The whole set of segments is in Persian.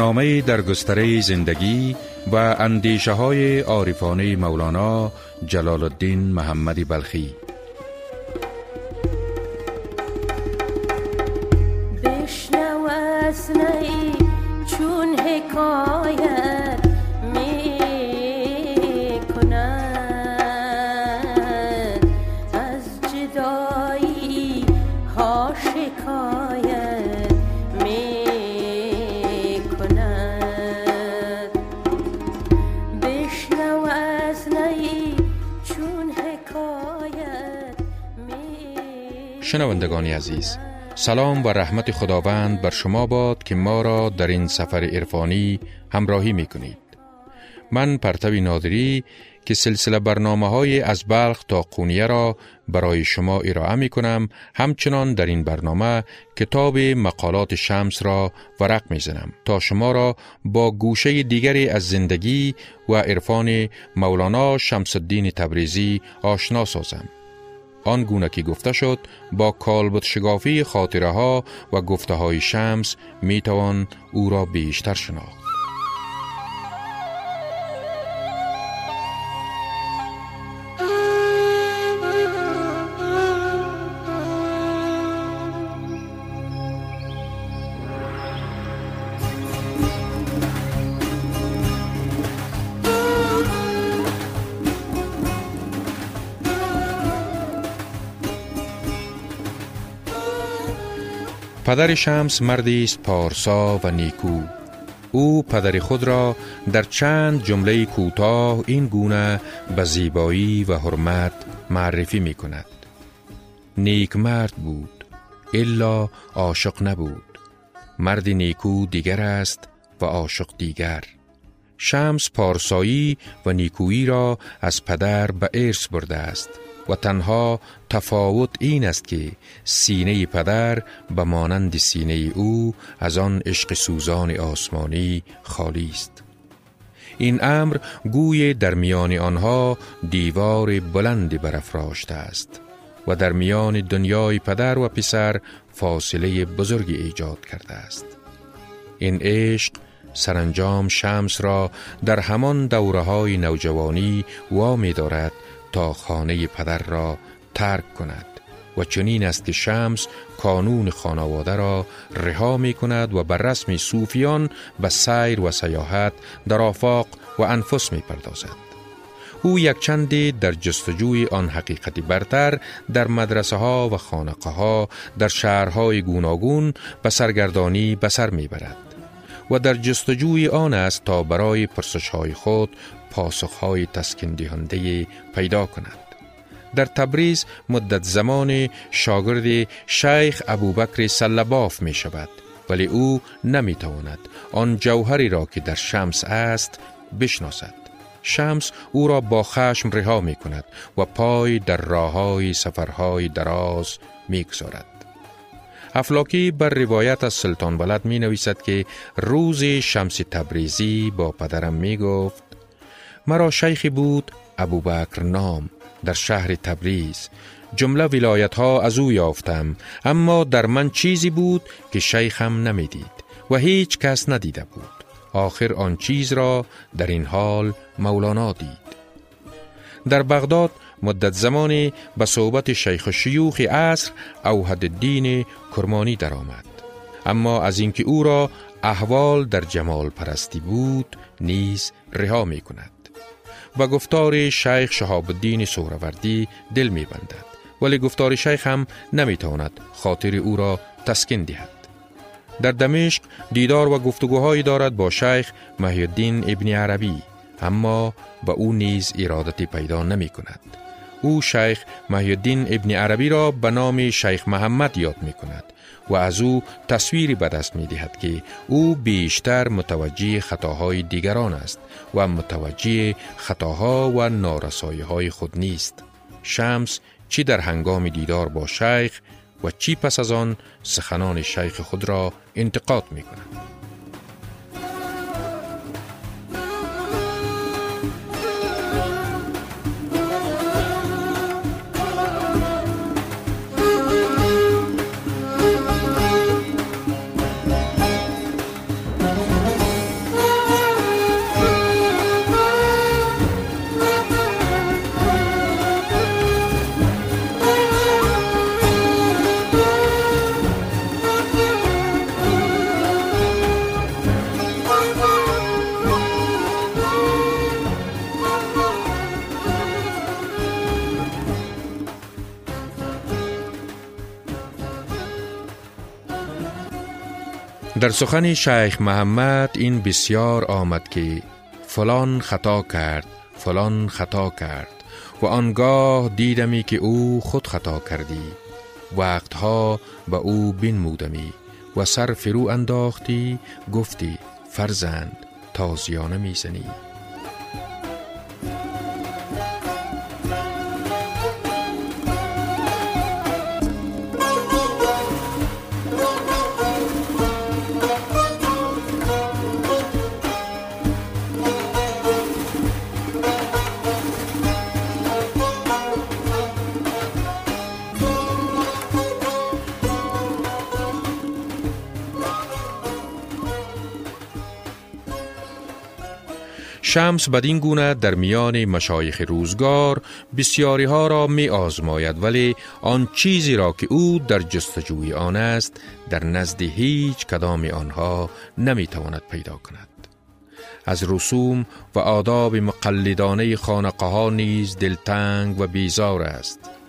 برنامه در گستره زندگی و اندیشه های عارفانه مولانا جلال الدین محمد بلخی. بشنو چون حکایت شنوندگان عزیز سلام و رحمت خداوند بر شما باد که ما را در این سفر عرفانی همراهی می کنید. من پرتوی نادری که سلسله برنامه های از بلخ تا قونیه را برای شما ارائه می کنم همچنان در این برنامه کتاب مقالات شمس را ورق می زنم تا شما را با گوشه دیگری از زندگی و عرفان مولانا شمس الدین تبریزی آشنا سازم. آن گونه که گفته شد با کالبد شگافی خاطره ها و گفته های شمس می توان او را بیشتر شناخت. پدر شمس مردی است پارسا و نیکو. او پدر خود را در چند جمله کوتاه این گونه به زیبایی و حرمت معرفی می کند نیک مرد بود الا عاشق نبود. مرد نیکو دیگر است و عاشق دیگر. شمس پارسایی و نیکویی را از پدر به ارث برده است و تنها تفاوت این است که سینه پدر به مانند سینه او از آن عشق سوزان آسمانی خالی است. این امر گوی در میان آنها دیوار بلند برافراشته است و در میان دنیای پدر و پسر فاصله بزرگی ایجاد کرده است. این عشق سرانجام شمس را در همان دوره های نوجوانی وامی دارد تا خانه پدر را ترک کند و چنین است که شمس کانون خانواده را رها می کند و بر رسم صوفیان به سیر و سیاحت در آفاق و انفس می پردازد. او یک چندی در جستجوی آن حقیقتی برتر در مدرسه ها و خانقه ها در شهرهای گوناگون به سرگردانی به سر می برد و در جستجوی آن است تا برای پرسش های خود پاسخهای تسکین دهنده پیدا کند. در تبریز مدت زمان شاگرد شیخ ابوبکر سلباف می شود ولی او نمی تواند آن جوهری را که در شمس است بشناسد. شمس او را با خشم رها می کند و پای در راه های سفرهای دراز می گذارد. افلاکی بر روایت از سلطان بلد می نویسد که روز شمس تبریزی با پدرم می گفت مرا شیخی بود ابوبکر نام در شهر تبریز. جمله ولایت ها از او یافتم اما در من چیزی بود که شیخم نمی‌دید و هیچ کس ندیده بود. آخر آن چیز را در این حال مولانا دید. در بغداد مدت زمانی به صحبت شیخ شیوخ عصر اوهد الدین کرمانی درآمد. اما از اینکه او را احوال در جمال پرستی بود نیز رها می کند و گفتار شیخ شهاب الدین سهروردی دل می بندد. ولی گفتار شیخ هم نمی تواند خاطر او را تسکین دهد. در دمشق دیدار و گفتگوهایی دارد با شیخ محی الدین ابن عربی اما به او نیز ارادتی پیدا نمی کند. او شیخ محی الدین ابن عربی را به نام شیخ محمد یاد می کند. و از او تصویری به دست می دهد که او بیشتر متوجه خطاهای دیگران است و متوجه خطاها و نارسایی های خود نیست. شمس چی در هنگام دیدار با شیخ و چی پس از آن سخنان شیخ خود را انتقاد می کند. در سخن شیخ محمد این بسیار آمد که فلان خطا کرد فلان خطا کرد و آنگاه دیدمی که او خود خطا کردی. وقتها به او بنمودمی و سر فرو انداختی گفتی فرزند تازیانه می‌زنی. شمس بدین گونه در میان مشایخ روزگار بسیاری ها را می آزماید ولی آن چیزی را که او در جستجوی آن است در نزد هیچ کدام آنها نمی تواند پیدا کند. از رسوم و آداب مقلدانه خانقه ها نیز دلتنگ و بیزار است.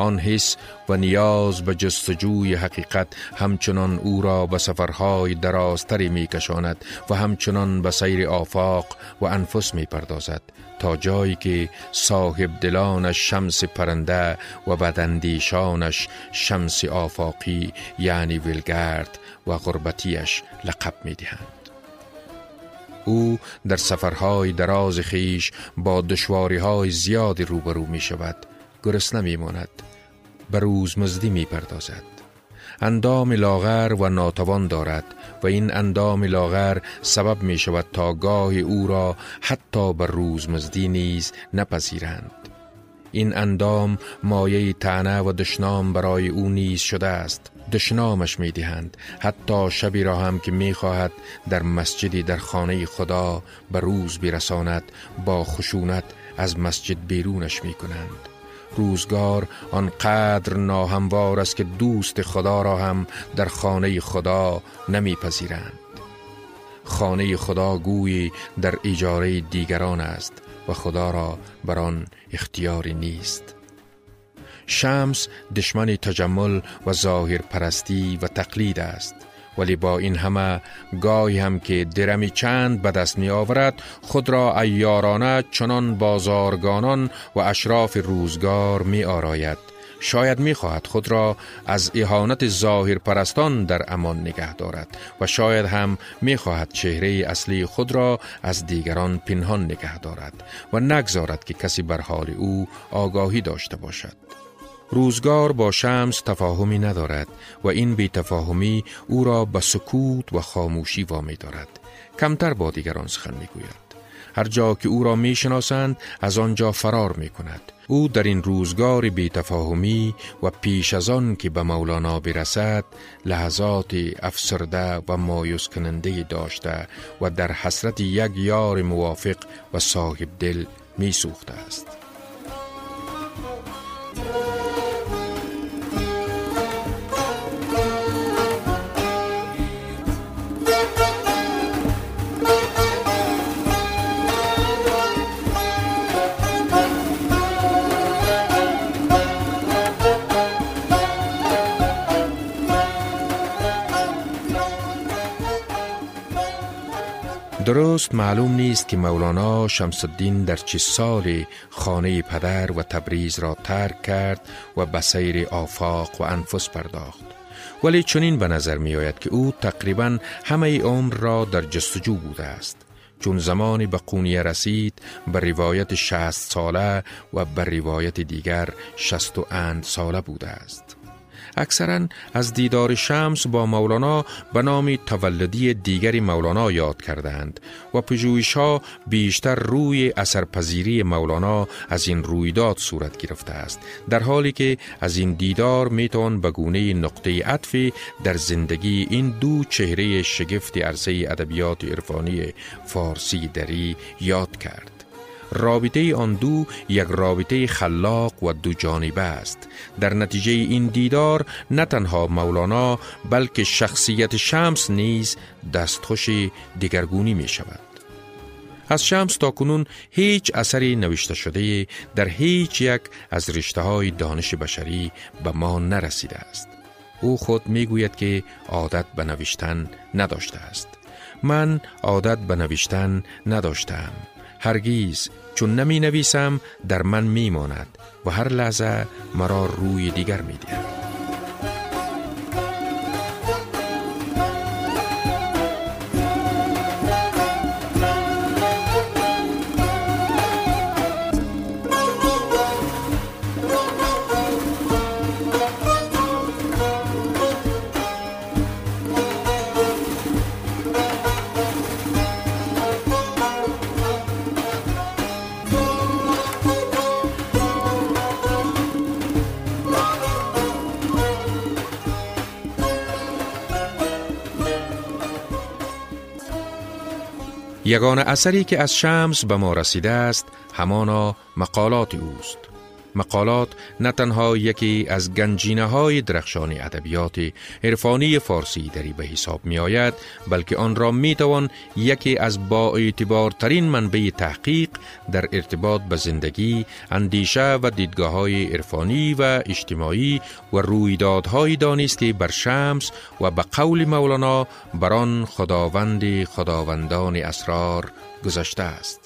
آن حس و نیاز به جستجوی حقیقت همچنان او را به سفرهای درازتری می کشاند و همچنان به سیر آفاق و انفس می پردازد تا جایی که صاحب دلانش شمس پرنده و بدندیشانش شمس آفاقی یعنی ولگرد و غربتیش لقب می دهند. او در سفرهای دراز خیش با دشواری های زیادی روبرو می شود گرسنه می ماند به روزمزدی می پردازد. اندام لاغر و ناتوان دارد و این اندام لاغر سبب می شود تا گاه او را حتی به روزمزدی نیز نپذیرند. این اندام مایه تنه و دشنام برای او نیز شده است دشنامش می دهند حتی شبی را هم که می خواهد در مسجدی در خانه خدا به روز برساند با خشونت از مسجد بیرونش می کنند روزگار آنقدر ناهموار است که دوست خدا را هم در خانه خدا نمیپذیرند. خانه خدا گویی در اجاره دیگران است و خدا را بر آن اختیاری نیست. شمس دشمن تجمل و ظاهر پرستی و تقلید است. ولی با این همه گاهی هم که درمی چند به دست می آورد خود را ایارانه چنان بازارگانان و اشراف روزگار می آراید شاید می خواهد خود را از اهانت ظاهر پرستان در امان نگه دارد و شاید هم می خواهد چهره اصلی خود را از دیگران پنهان نگه دارد و نگذارد که کسی بر حال او آگاهی داشته باشد. روزگار با شمس تفاهمی ندارد و این بی تفاهمی او را به سکوت و خاموشی وامی دارد. کمتر با دیگران سخن می گوید هر جا که او را می شناسند از آنجا فرار می کند او در این روزگار بی تفاهمی و پیش از آن که به مولانا برسد لحظات افسرده و مایوس کننده داشته و در حسرت یک یار موافق و صاحب دل می سوخته است. Thank you. درست معلوم نیست که مولانا شمس الدین در چه سال خانه پدر و تبریز را ترک کرد و به سیر آفاق و انفس پرداخت. ولی چنین به نظر می آید که او تقریبا همه عمر را در جستجو بوده است. چون زمانی به قونیه رسید به روایت شست ساله و به روایت دیگر شست و اند ساله بوده است. اکثرا از دیدار شمس با مولانا به نام تولدی دیگری مولانا یاد کردند و پژوهش ها بیشتر روی اثرپذیری مولانا از این رویداد صورت گرفته است در حالی که از این دیدار می‌توان به گونه نقطه عطفی در زندگی این دو چهره شگفت عرصه ادبیات عرفانی فارسی دری یاد کرد. رابطه آن دو یک رابطه خلاق و دو جانبه است. در نتیجه این دیدار نه تنها مولانا بلکه شخصیت شمس نیز دستخوش دیگرگونی می شود. از شمس تا کنون هیچ اثری نوشته شده در هیچ یک از رشته های دانش بشری به ما نرسیده است. او خود می گوید که عادت به نوشتن نداشته است. من عادت به نوشتن نداشتم. هرگیز چون نمی نویسم در من می ماند و هر لحظه مرا روی دیگر می دید. یگان اثری که از شمس به ما رسیده است همانا مقالات اوست. مقالات نه تنها یکی از گنجینه های درخشان ادبیات عرفانی فارسی دری به حساب می آید بلکه آن را می توان یکی از با اعتبارترین منبع تحقیق در ارتباط به زندگی، اندیشه و دیدگاه های عرفانی و اجتماعی و رویدادهای دانست که بر شمس و به قول مولانا بران خداوند خداوندان اسرار گذشته است.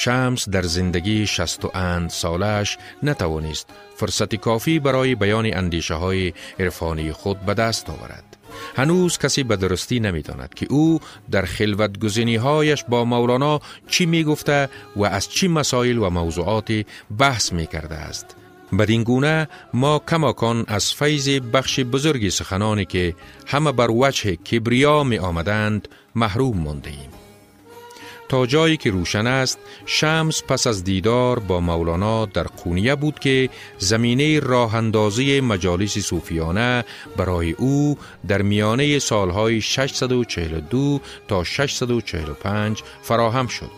شمس در زندگی شست و اند سالش نتوانست فرصت کافی برای بیان اندیشه های عرفانی خود به دست آورد. هنوز کسی به درستی نمی داند که او در خلوت گزینی هایش با مولانا چی می گفته و از چی مسائل و موضوعات بحث می کرده است. بدین گونه ما کماکان از فیض بخش بزرگی سخنانی که همه بر وجه کبریا می آمدند محروم مانده ایم. تا جایی که روشن است شمس پس از دیدار با مولانا در قونیه بود که زمینه راه اندازی مجالس صوفیانه برای او در میانه سالهای 642 تا 645 فراهم شد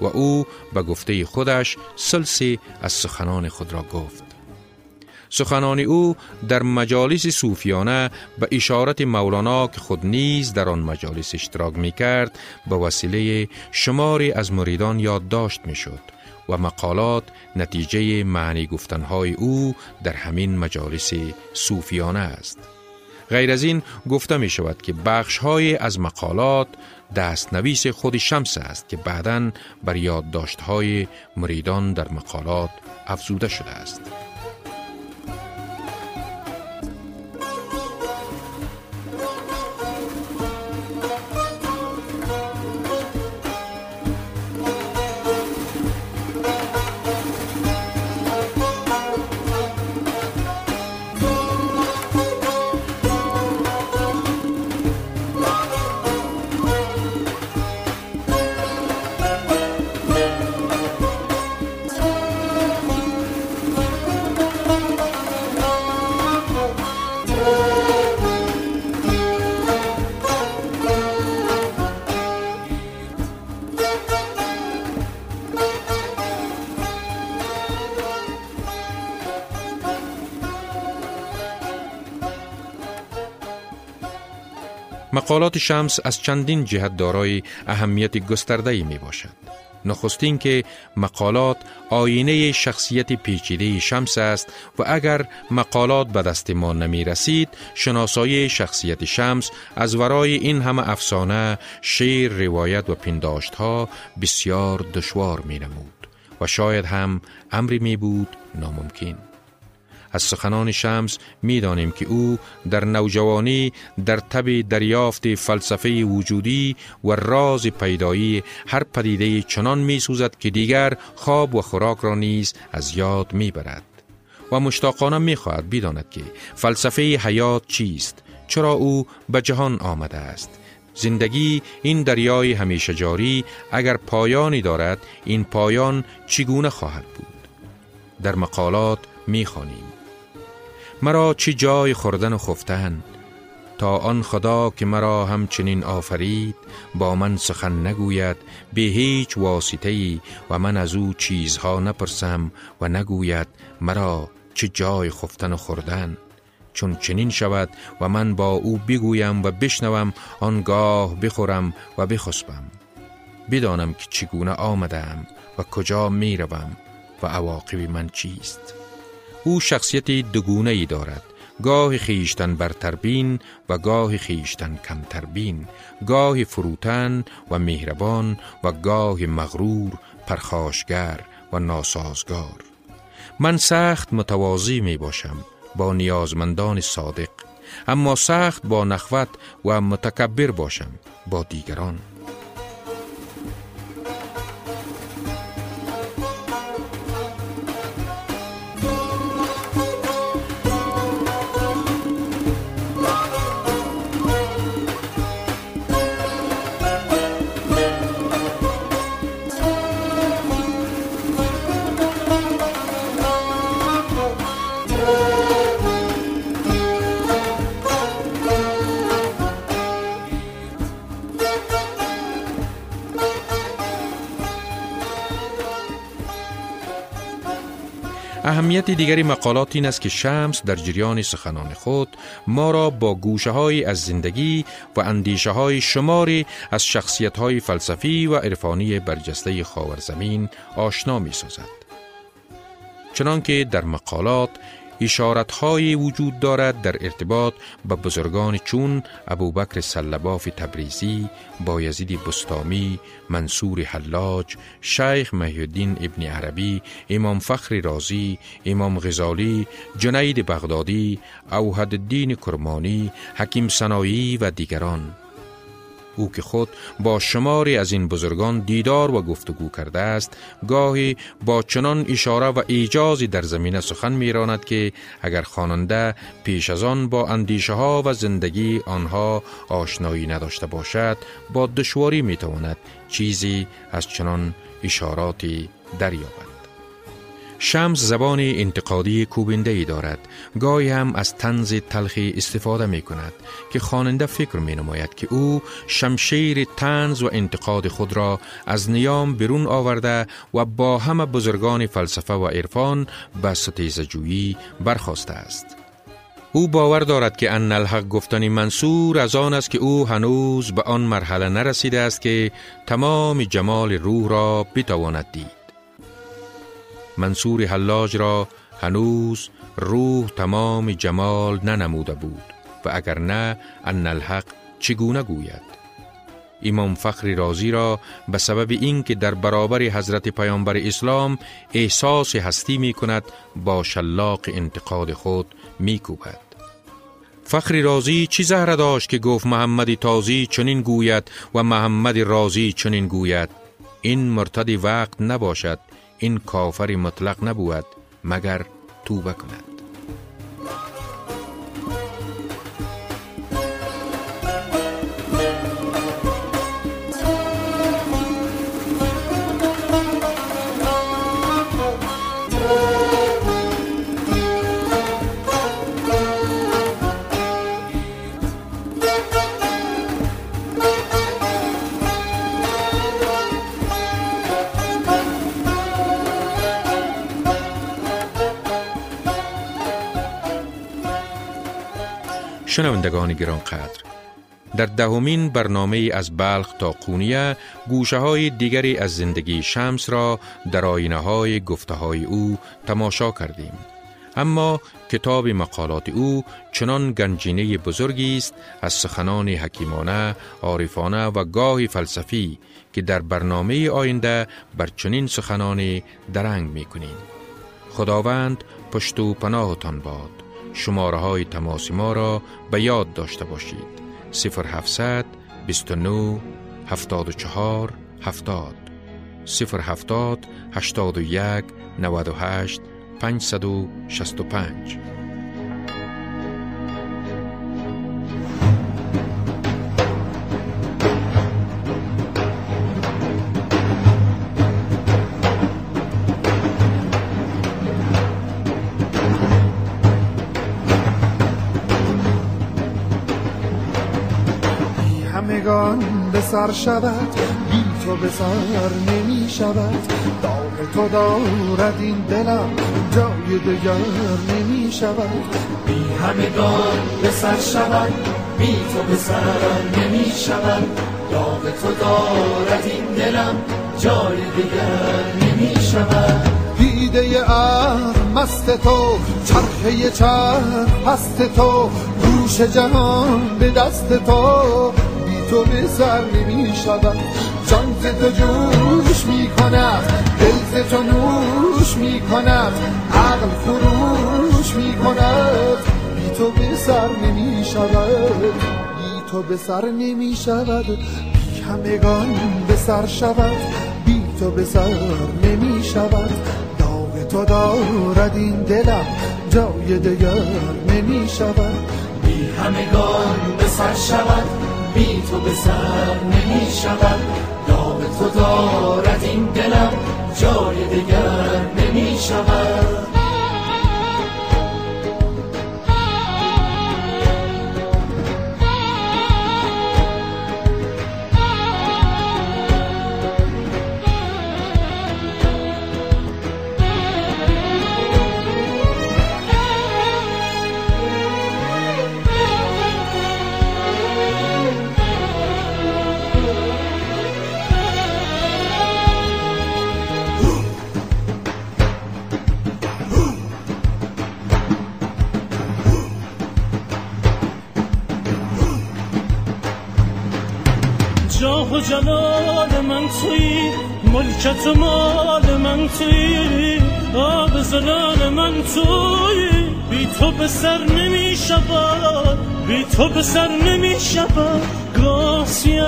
و او به گفته خودش سلسی از سخنان خود را گفت. سخنان او در مجالس صوفیانه به اشارت مولانا که خود نیز در آن مجالس اشتراک می کرد به وسیله شماری از مریدان یادداشت می شد و مقالات نتیجه معنی گفتنهای او در همین مجالس صوفیانه است. غیر از این گفته می شود که بخش های از مقالات دست نویس خود شمس است که بعدا بر یادداشت های مریدان در مقالات افزوده شده است. مقالات شمس از چندین جهت دارای اهمیت گسترده می باشد. نخستین که مقالات آینه شخصیت پیچیده شمس است و اگر مقالات به دست ما نمی رسید شناسایی شخصیت شمس از ورای این همه افسانه شعر روایت و پنداشت ها بسیار دشوار می نمود و شاید هم امری می بود ناممکن از سخنان شمس می دانیم که او در نوجوانی در تب دریافت فلسفه وجودی و راز پیدایی هر پدیده چنان می سوزد که دیگر خواب و خوراک را نیز از یاد می برد. و مشتاقانه می خواهد بداند که فلسفه حیات چیست چرا او به جهان آمده است زندگی این دریای همیشه جاری اگر پایانی دارد این پایان چگونه خواهد بود در مقالات می خانیم. مرا چی جای خوردن و خفتن؟ تا آن خدا که مرا همچنین آفرید با من سخن نگوید به هیچ واسطه ای و من از او چیزها نپرسم و نگوید مرا چه جای خفتن و خوردن. چون چنین شود و من با او بگویم و بشنوم آنگاه بخورم و بخسبم. بدانم که چگونه آمدم و کجا می‌روم و عواقب من چیست. او شخصیت دگونه ای دارد. گاه خیشتن برتربین و گاه خیشتن کمتربین گاه فروتن و مهربان و گاه مغرور پرخاشگر و ناسازگار. من سخت متواضی می باشم با نیازمندان صادق اما سخت با نخوت و متکبر باشم با دیگران. اهمیت دیگری مقالات این است که شمس در جریان سخنان خود ما را با گوشه های از زندگی و اندیشه های شماری از شخصیت های فلسفی و عرفانی برجسته خاورزمین آشنا می سازد. چنانکه در مقالات اشارت وجود دارد در ارتباط به بزرگان چون ابوبکر سلباف تبریزی، بایزید بستامی، منصور حلاج، شیخ محیدین ابن عربی، امام فخر رازی، امام غزالی، جنید بغدادی، اوهد الدین کرمانی، حکیم سنایی و دیگران. او که خود با شماری از این بزرگان دیدار و گفتگو کرده است گاهی با چنان اشاره و ایجازی در زمینه سخن میراند که اگر خواننده پیش از آن با اندیشه ها و زندگی آنها آشنایی نداشته باشد با دشواری می‌تواند چیزی از چنان اشاراتی دریابد. شمس زبان انتقادی کوبنده ای دارد. گاهی هم از تنز تلخی استفاده می کند که خواننده فکر می نماید که او شمشیر تنز و انتقاد خود را از نیام برون آورده و با همه بزرگان فلسفه و عرفان به ستیزجویی برخواسته است. او باور دارد که ان الحق گفتنی منصور از آن است که او هنوز به آن مرحله نرسیده است که تمام جمال روح را بتواند دید. منصور حلاج را هنوز روح تمام جمال ننموده بود و اگر نه ان الحق چگونه گوید امام فخر رازی را به سبب اینکه در برابر حضرت پیامبر اسلام احساس هستی می کند با شلاق انتقاد خود می کوبد. فخر رازی چی زهره داشت که گفت محمد تازی چنین گوید و محمد رازی چنین گوید این مرتدی وقت نباشد این کافر مطلق نبود مگر توبه کند. شنوندگان گرانقدر در دهمین برنامه از بلخ تا قونیه گوشه های دیگری از زندگی شمس را در آینه های گفته های او تماشا کردیم اما کتاب مقالات او چنان گنجینه بزرگی است از سخنان حکیمانه، عارفانه و گاهی فلسفی که در برنامه آینده بر چنین سخنان درنگ می کنیم. خداوند پشت و پناهتان باد. شماره های تماس ما را به یاد داشته باشید. 0700 29 74 70 070 81 98 565 شود. بی تو به سر نمی شود. داغ تو دارد این دلم. جای دگر نمی شود. بی همگان به سر شود. بی تو به سر نمی شود. داغ تو دارد این دلم. جای دگر نمی شود. دیده ار مست تو. چرخه چرخ پست تو. گوش جهان به دست تو. تو به سر نمی شود جان ز تو جوش می کند دل ز تو نوش می کند عقل فروش می کند بی تو به سر نمی شود بی تو به سر نمی شود بی همگان به سر شود. بی تو به سر نمی شود داغ تو دارد این دلم. جای دگر نمی شود بی همگان به سر شود. بی تو به سر نمی شود داغ تو دارد این دلم جای دگر نمی شود و جلال من توی؟ ملکت و مال من توی؟ آب زلال من توی؟ بی تو به سر نمی شود بی تو به سر نمی شود. گاسیه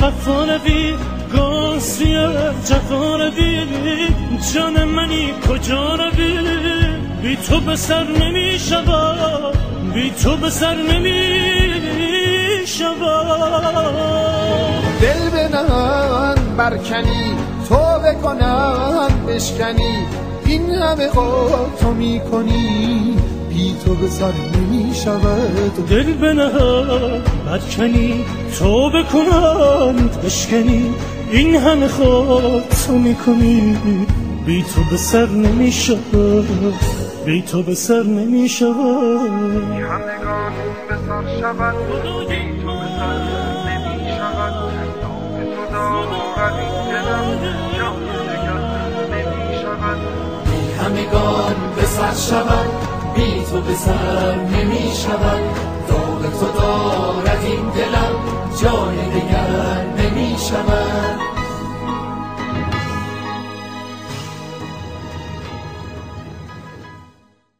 وفا بی گاسیه جفا بی جان منی کجا روی بی تو به سر نمی شود بی تو به سر نمی شود. دل به من برکنی تو بکنم بشکنی. این همه خود تو می‌کنی بی تو به سر نمی شود دل به نهر برکنی تو بکنم بشکنی. این همه خود تو می‌کنی بی تو به سر نمی شود بی تو به سر نمی شود همگان به سر شود. بی تو. به سر بی همگان به سر شود بی تو به سر نمی شود. داغ تو دارد این دلم جای دیگر نمی شود.